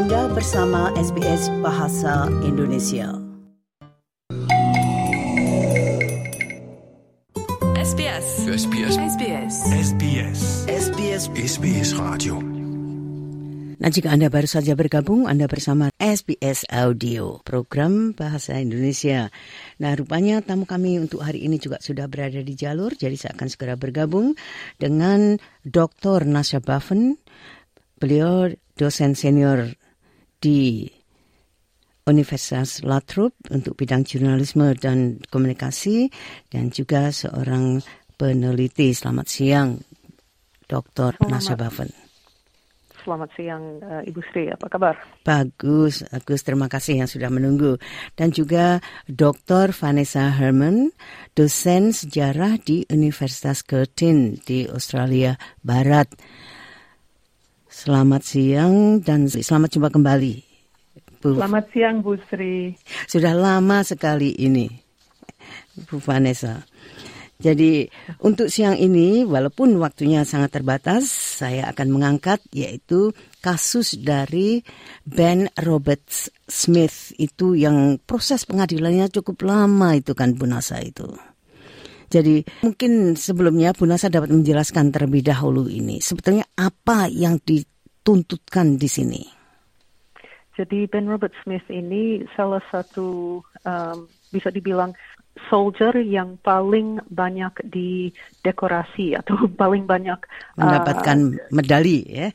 Anda bersama SBS Bahasa Indonesia. SBS. SBS. SBS. SBS. SBS SBS Radio. Nah, jika Anda baru saja bergabung, Anda bersama SBS Audio, program Bahasa Indonesia. Nah, rupanya tamu kami untuk hari ini juga sudah berada di jalur, jadi saya akan segera bergabung dengan Dr. Nasya Baffen. Beliau dosen senior di Universitas Latrobe untuk bidang jurnalisme dan komunikasi dan juga seorang peneliti. Selamat siang, Dr. Nasya Baffen. Selamat siang uh, Ibu Sri, apa kabar? Bagus, Agus. Terima kasih yang sudah menunggu. Dan juga Dr. Vanessa Herman, dosen sejarah di Universitas Curtin di Australia Barat. Selamat siang dan selamat jumpa kembali. Bu. Selamat siang Bu Sri. Sudah lama sekali ini, Bu Vanessa. Jadi untuk siang ini walaupun waktunya sangat terbatas, saya akan mengangkat yaitu kasus dari Ben Roberts Smith itu yang proses pengadilannya cukup lama itu kan Bu Nasa itu. Jadi mungkin sebelumnya Bu Nasa dapat menjelaskan terlebih dahulu ini sebetulnya apa yang dituntutkan di sini. Jadi Ben Robert Smith ini salah satu um, bisa dibilang soldier yang paling banyak didekorasi atau paling banyak mendapatkan uh, medali ya.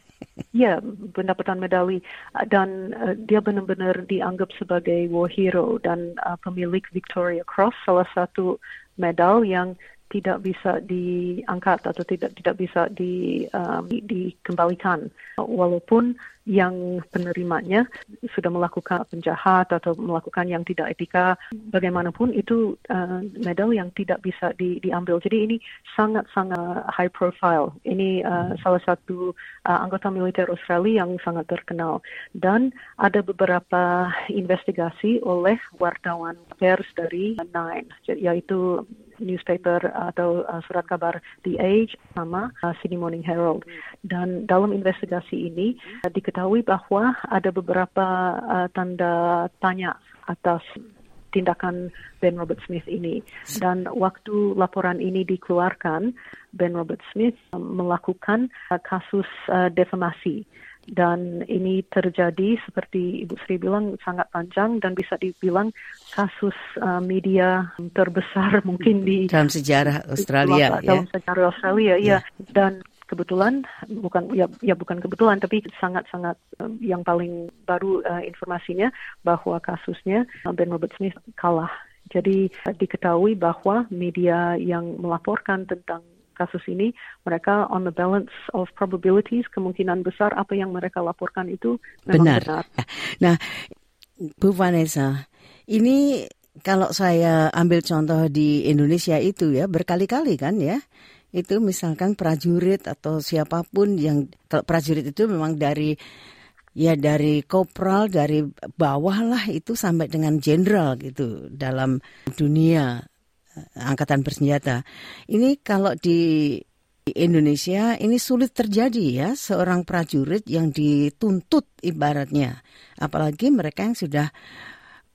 Ya, mendapatkan medali dan uh, dia benar-benar dianggap sebagai war hero dan uh, pemilik Victoria Cross salah satu medal yang tidak bisa diangkat atau tidak tidak bisa di, um, dikembalikan. Walaupun yang penerimanya sudah melakukan penjahat atau melakukan yang tidak etika bagaimanapun itu uh, medal yang tidak bisa di, diambil. Jadi ini sangat sangat high profile. Ini uh, salah satu uh, anggota militer Australia yang sangat terkenal. Dan ada beberapa investigasi oleh wartawan pers dari Nine yaitu newspaper atau uh, surat kabar The Age sama uh, Sydney Morning Herald. Dan dalam investigasi ini uh, diketahui bahwa ada beberapa uh, tanda tanya atas tindakan Ben Robert Smith ini. Dan waktu laporan ini dikeluarkan Ben Robert Smith um, melakukan uh, kasus uh, defamasi dan ini terjadi seperti Ibu Sri bilang sangat panjang dan bisa dibilang kasus uh, media terbesar mungkin di dalam sejarah Australia di, dalam ya. sejarah Australia ya. ya dan kebetulan bukan ya ya bukan kebetulan tapi sangat-sangat um, yang paling baru uh, informasinya bahwa kasusnya uh, Ben Robert Smith kalah jadi uh, diketahui bahwa media yang melaporkan tentang kasus ini mereka on the balance of probabilities kemungkinan besar apa yang mereka laporkan itu memang benar. benar. Nah, Bu Vanessa, ini kalau saya ambil contoh di Indonesia itu ya berkali-kali kan ya itu misalkan prajurit atau siapa pun yang kalau prajurit itu memang dari ya dari kopral dari bawah lah itu sampai dengan jenderal gitu dalam dunia angkatan bersenjata. Ini kalau di Indonesia ini sulit terjadi ya seorang prajurit yang dituntut ibaratnya. Apalagi mereka yang sudah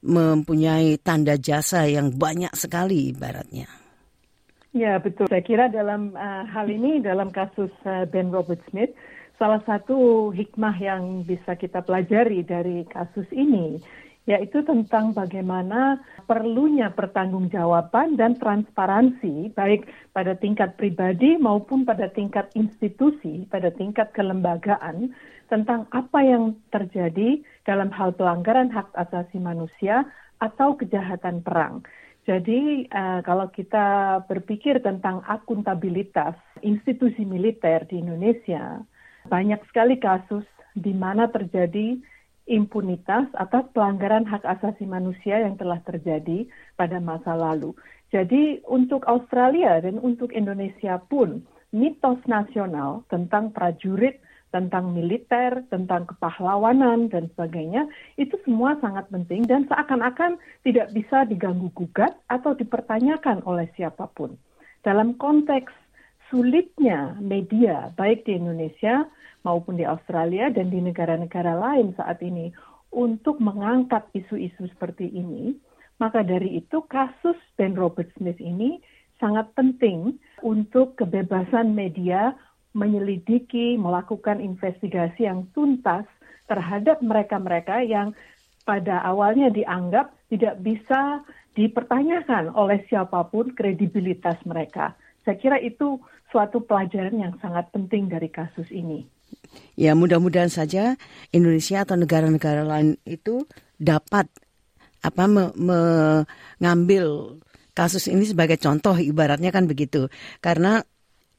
mempunyai tanda jasa yang banyak sekali ibaratnya. Ya betul. Saya kira dalam uh, hal ini dalam kasus uh, Ben Robert Smith salah satu hikmah yang bisa kita pelajari dari kasus ini yaitu tentang bagaimana perlunya pertanggungjawaban dan transparansi baik pada tingkat pribadi maupun pada tingkat institusi, pada tingkat kelembagaan tentang apa yang terjadi dalam hal pelanggaran hak asasi manusia atau kejahatan perang. Jadi uh, kalau kita berpikir tentang akuntabilitas institusi militer di Indonesia, banyak sekali kasus di mana terjadi impunitas atas pelanggaran hak asasi manusia yang telah terjadi pada masa lalu. Jadi untuk Australia dan untuk Indonesia pun mitos nasional tentang prajurit, tentang militer, tentang kepahlawanan dan sebagainya itu semua sangat penting dan seakan-akan tidak bisa diganggu gugat atau dipertanyakan oleh siapa pun. Dalam konteks sulitnya media baik di Indonesia maupun di Australia dan di negara-negara lain saat ini untuk mengangkat isu-isu seperti ini, maka dari itu kasus Ben Robert Smith ini sangat penting untuk kebebasan media menyelidiki, melakukan investigasi yang tuntas terhadap mereka-mereka yang pada awalnya dianggap tidak bisa dipertanyakan oleh siapa pun kredibilitas mereka. Saya kira itu suatu pelajaran yang sangat penting dari kasus ini. Ya, mudah-mudahan saja Indonesia atau negara-negara lain itu dapat apa me, mengambil kasus ini sebagai contoh ibaratnya kan begitu. Karena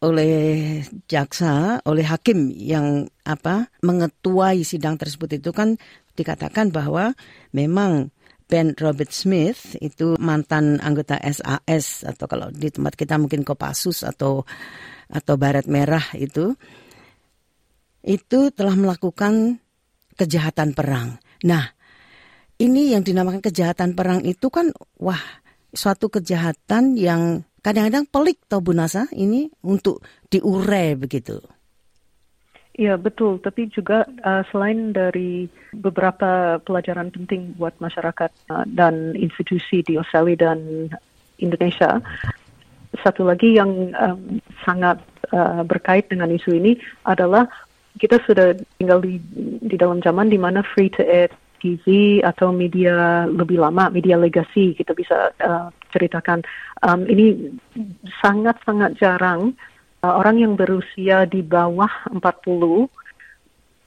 oleh jaksa, oleh hakim yang apa mengetuai sidang tersebut itu kan dikatakan bahwa memang Ben Robert Smith itu mantan anggota SAS atau kalau di tempat kita mungkin Kopassus atau atau Barat Merah itu itu telah melakukan kejahatan perang. Nah, ini yang dinamakan kejahatan perang itu kan wah suatu kejahatan yang kadang-kadang pelik tau Bu Nasa ini untuk diure begitu. Iya betul, tapi juga uh, selain dari beberapa pelajaran penting buat masyarakat uh, dan institusi di Australia dan Indonesia, satu lagi yang um, sangat uh, berkait dengan isu ini adalah kita sudah tinggal di di dalam zaman di mana free to air TV atau media lebih lama, media legasi kita bisa uh, ceritakan. Um, ini sangat-sangat jarang uh, orang yang berusia di bawah 40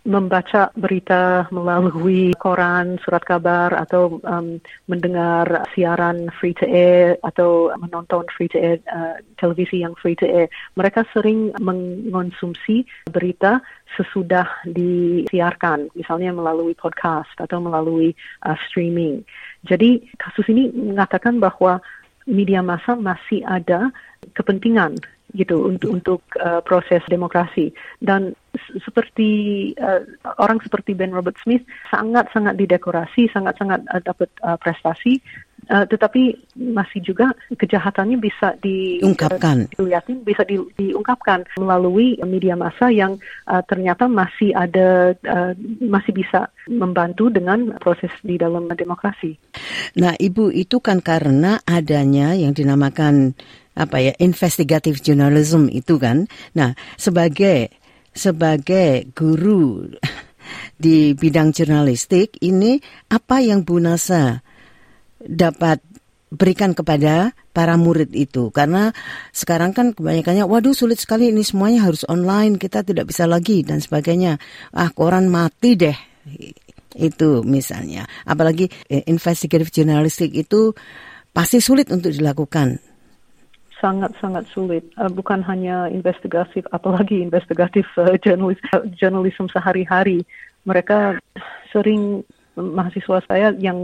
membaca berita melalui koran, surat kabar, atau um, mendengar siaran free to air atau menonton free to air uh, televisi yang free to air. Mereka sering mengonsumsi berita sesudah disiarkan, misalnya melalui podcast atau melalui uh, streaming. Jadi kasus ini mengatakan bahwa media massa masih ada kepentingan gitu untuk untuk uh, proses demokrasi. Dan seperti uh, orang seperti Ben Robert Smith sangat sangat didekorasi sangat sangat uh, dapat uh, prestasi. Uh, tetapi masih juga kejahatannya bisa diungkapkan. uh, bisa di, diungkapkan melalui media massa yang uh, ternyata masih ada uh, masih bisa membantu dengan proses di dalam demokrasi. Nah, Ibu itu kan karena adanya yang dinamakan apa ya investigative journalism itu kan. Nah, sebagai sebagai guru di bidang jurnalistik ini apa yang Bu Nasa dapat berikan kepada para murid itu? Karena sekarang kan kebanyakannya waduh sulit sekali ini semuanya harus online kita tidak bisa lagi dan sebagainya. Ah koran mati deh itu misalnya. Apalagi eh, investigative journalistik itu pasti sulit untuk dilakukan sangat-sangat sulit. Uh, bukan hanya investigatif, apalagi investigatif uh, jurnalis, uh, jurnalisme sehari-hari. Mereka sering mahasiswa saya yang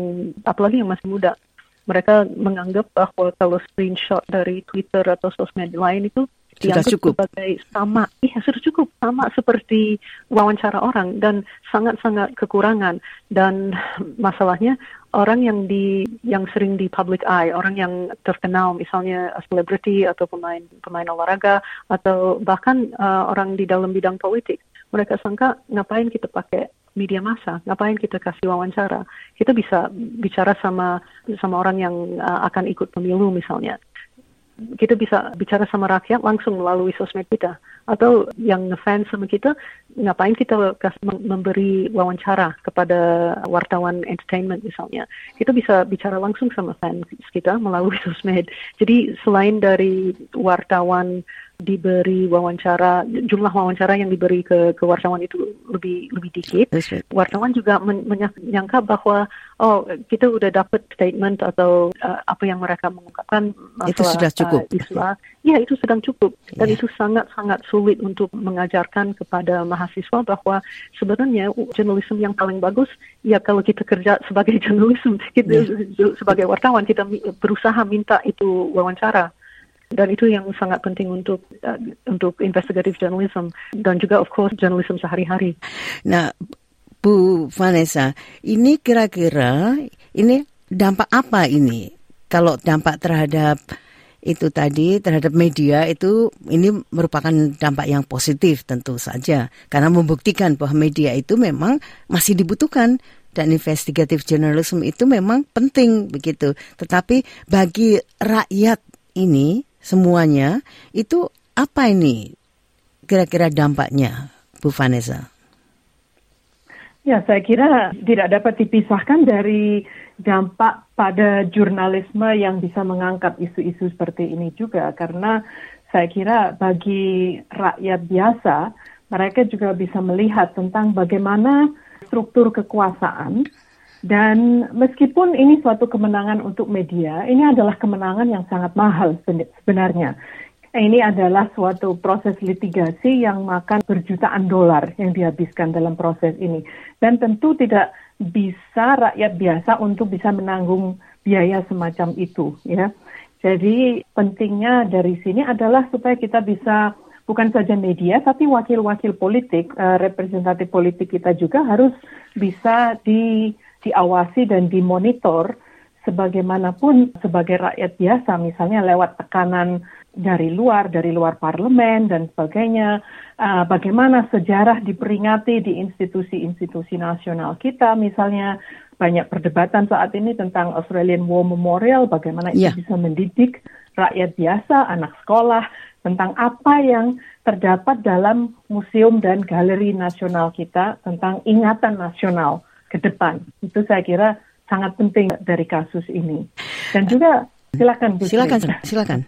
apalagi yang masih muda, mereka menganggap bahwa kalau screenshot dari Twitter atau sosmed lain itu sudah cukup sebagai sama, iya sudah cukup sama seperti wawancara orang dan sangat-sangat kekurangan dan masalahnya orang yang di yang sering di public eye, orang yang terkenal misalnya selebriti atau pemain pemain olahraga atau bahkan uh, orang di dalam bidang politik, mereka sangka ngapain kita pakai media massa, ngapain kita kasih wawancara? Kita bisa bicara sama sama orang yang uh, akan ikut pemilu misalnya kita bisa bicara sama rakyat langsung melalui sosmed kita. Atau yang ngefans sama kita, ngapain kita memberi wawancara kepada wartawan entertainment misalnya. Kita bisa bicara langsung sama fans kita melalui sosmed. Jadi selain dari wartawan diberi wawancara jumlah wawancara yang diberi ke, ke wartawan itu lebih lebih dikit right. wartawan juga men, menyangka bahwa oh kita udah dapat statement atau uh, apa yang mereka mengungkapkan masalah, itu sudah cukup uh, ya itu sedang cukup dan yeah. itu sangat sangat sulit untuk mengajarkan kepada mahasiswa bahwa sebenarnya jurnalisme yang paling bagus ya kalau kita kerja sebagai jurnalisme kita yeah. sebagai wartawan kita berusaha minta itu wawancara dan itu yang sangat penting untuk uh, untuk investigative journalism dan juga of course journalism sehari-hari. Nah, Bu Vanessa, ini kira-kira ini dampak apa ini kalau dampak terhadap itu tadi terhadap media itu ini merupakan dampak yang positif tentu saja karena membuktikan bahwa media itu memang masih dibutuhkan dan investigative journalism itu memang penting begitu. Tetapi bagi rakyat ini semuanya itu apa ini kira-kira dampaknya Bu Vanessa? Ya, saya kira tidak dapat dipisahkan dari dampak pada jurnalisme yang bisa mengangkat isu-isu seperti ini juga karena saya kira bagi rakyat biasa mereka juga bisa melihat tentang bagaimana struktur kekuasaan dan meskipun ini suatu kemenangan untuk media, ini adalah kemenangan yang sangat mahal sebenarnya. Ini adalah suatu proses litigasi yang makan berjutaan dolar yang dihabiskan dalam proses ini. Dan tentu tidak bisa rakyat biasa untuk bisa menanggung biaya semacam itu ya. Jadi pentingnya dari sini adalah supaya kita bisa bukan saja media tapi wakil-wakil politik, uh, representatif politik kita juga harus bisa di diawasi dan dimonitor sebagaimanapun sebagai rakyat biasa misalnya lewat tekanan dari luar, dari luar parlemen dan sebagainya. Uh, bagaimana sejarah diperingati di institusi-institusi nasional kita, misalnya banyak perdebatan saat ini tentang Australian War Memorial, bagaimana yeah. itu bisa mendidik rakyat biasa, anak sekolah tentang apa yang terdapat dalam museum dan galeri nasional kita tentang ingatan nasional ke depan. Itu saya kira sangat penting dari kasus ini. Dan juga silakan Bu Silakan, silakan.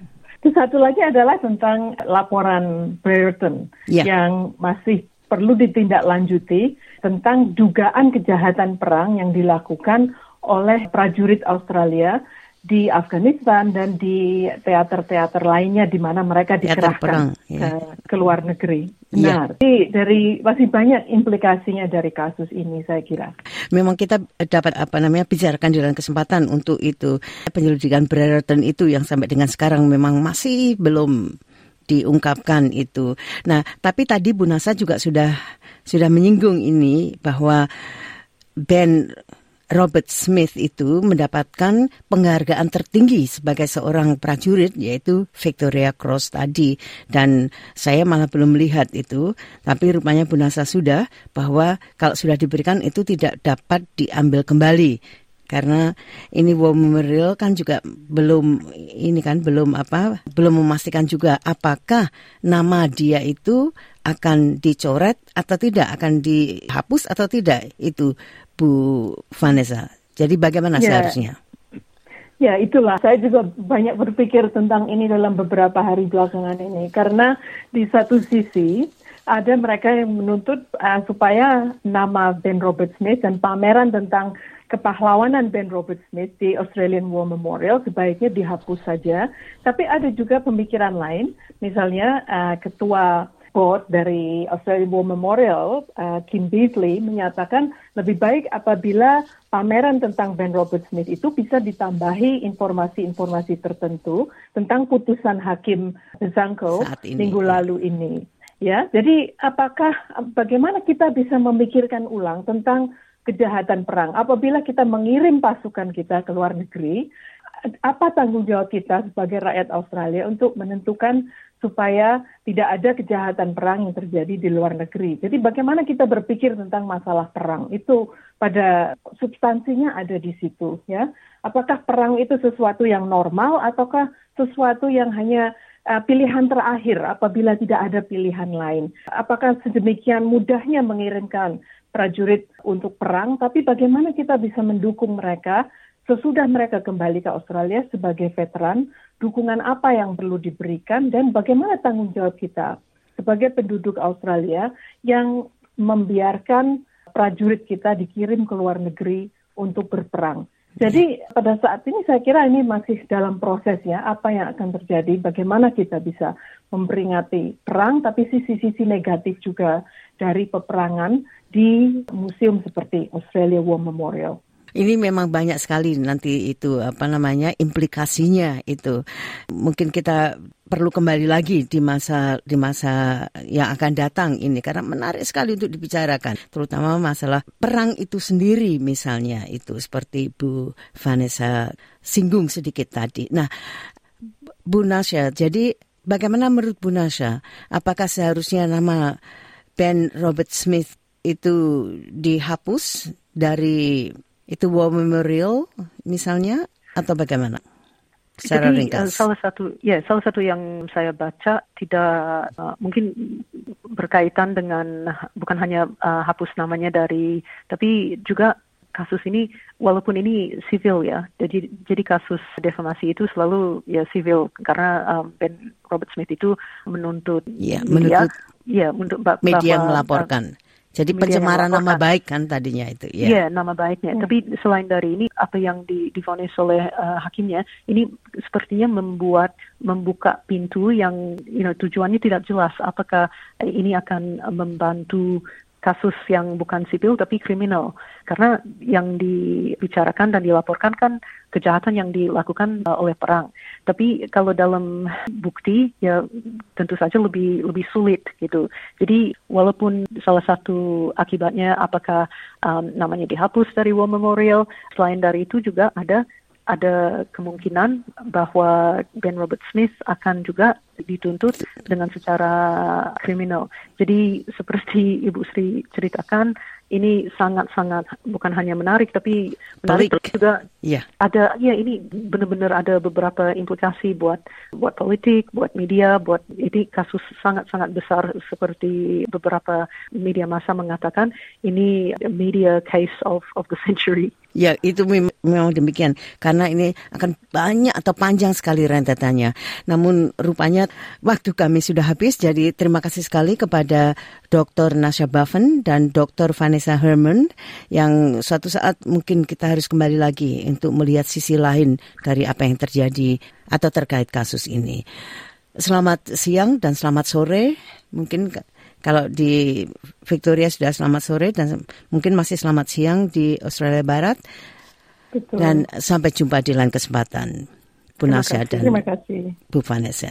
Terus satu lagi adalah tentang laporan Brereton yeah. yang masih perlu ditindaklanjuti tentang dugaan kejahatan perang yang dilakukan oleh prajurit Australia di Afghanistan dan di teater-teater lainnya di mana mereka dikerahkan perang, ya. ke, ke luar negeri. Iya. Benar. Ya. Jadi dari masih banyak implikasinya dari kasus ini saya kira. Memang kita dapat apa namanya bicarakan dalam kesempatan untuk itu penyelidikan Brereton itu yang sampai dengan sekarang memang masih belum diungkapkan itu. Nah, tapi tadi Bu Nasa juga sudah sudah menyinggung ini bahwa Ben Robert Smith itu mendapatkan penghargaan tertinggi sebagai seorang prajurit yaitu Victoria Cross tadi. Dan saya malah belum melihat itu tapi rupanya Bu Nasa sudah bahwa kalau sudah diberikan itu tidak dapat diambil kembali. Karena ini War Memorial kan juga belum ini kan belum apa belum memastikan juga apakah nama dia itu akan dicoret atau tidak akan dihapus atau tidak itu Bu Vanessa. Jadi bagaimana ya. seharusnya? Ya itulah, saya juga banyak berpikir tentang ini dalam beberapa hari belakangan ini. Karena di satu sisi ada mereka yang menuntut uh, supaya nama Ben Robert Smith dan pameran tentang kepahlawanan Ben Robert Smith di Australian War Memorial sebaiknya dihapus saja. Tapi ada juga pemikiran lain, misalnya uh, ketua board dari Australian War Memorial, uh, Kim Beasley, menyatakan lebih baik apabila pameran tentang Ben Robert Smith itu bisa ditambahi informasi-informasi tertentu tentang putusan Hakim Zangko minggu lalu ini. Ya, jadi apakah bagaimana kita bisa memikirkan ulang tentang kejahatan perang apabila kita mengirim pasukan kita ke luar negeri? Apa tanggung jawab kita sebagai rakyat Australia untuk menentukan supaya tidak ada kejahatan perang yang terjadi di luar negeri. Jadi bagaimana kita berpikir tentang masalah perang itu pada substansinya ada di situ ya. Apakah perang itu sesuatu yang normal ataukah sesuatu yang hanya uh, pilihan terakhir apabila tidak ada pilihan lain? Apakah sedemikian mudahnya mengirimkan prajurit untuk perang tapi bagaimana kita bisa mendukung mereka sesudah mereka kembali ke Australia sebagai veteran, dukungan apa yang perlu diberikan dan bagaimana tanggung jawab kita sebagai penduduk Australia yang membiarkan prajurit kita dikirim ke luar negeri untuk berperang. Jadi pada saat ini saya kira ini masih dalam proses ya apa yang akan terjadi, bagaimana kita bisa memperingati perang, tapi sisi-sisi negatif juga dari peperangan di museum seperti Australia War Memorial. Ini memang banyak sekali nanti itu apa namanya implikasinya itu. Mungkin kita perlu kembali lagi di masa di masa yang akan datang ini karena menarik sekali untuk dibicarakan terutama masalah perang itu sendiri misalnya itu seperti Bu Vanessa singgung sedikit tadi. Nah, Bu Nasya, jadi bagaimana menurut Bu Nasya? Apakah seharusnya nama Ben Robert Smith itu dihapus dari itu War Memorial misalnya atau bagaimana? Secara Jadi ringkas. uh, salah satu ya salah satu yang saya baca tidak uh, mungkin berkaitan dengan bukan hanya uh, hapus namanya dari tapi juga kasus ini walaupun ini sivil ya jadi jadi kasus defamasi itu selalu ya sivil karena um, Ben Robert Smith itu menuntut Ya, media menuntut ya untuk media melaporkan. Jadi pencemaran nama baik kan tadinya itu. Iya, Ya. nama baiknya. Tapi selain dari ini, apa yang di, divonis oleh uh, hakimnya, ini sepertinya membuat membuka pintu yang, you know, tujuannya tidak jelas. Apakah ini akan membantu kasus yang bukan sipil tapi kriminal? Karena yang dibicarakan dan dilaporkan kan kejahatan yang dilakukan uh, oleh perang. Tapi kalau dalam bukti ya tentu saja lebih lebih sulit gitu. Jadi walaupun salah satu akibatnya apakah um, namanya dihapus dari War Memorial, selain dari itu juga ada ada kemungkinan bahwa Ben Robert Smith akan juga dituntut dengan secara kriminal. Jadi seperti Ibu Sri ceritakan, ini sangat-sangat bukan hanya menarik tapi menarik Pelik. juga Ya. ada ya ini benar-benar ada beberapa implikasi buat buat politik, buat media, buat ini kasus sangat-sangat besar seperti beberapa media massa mengatakan ini media case of of the century. Ya, itu mem- memang demikian. Karena ini akan banyak atau panjang sekali rentetannya. Namun rupanya waktu kami sudah habis, jadi terima kasih sekali kepada Dr. Nasya Baffen dan Dr. Vanessa Herman yang suatu saat mungkin kita harus kembali lagi untuk melihat sisi lain dari apa yang terjadi atau terkait kasus ini. Selamat siang dan selamat sore. Mungkin kalau di Victoria sudah selamat sore dan mungkin masih selamat siang di Australia Barat. Betul. Dan sampai jumpa di lain kesempatan. Bu Nasya dan Terima kasih. Bu Vanessa.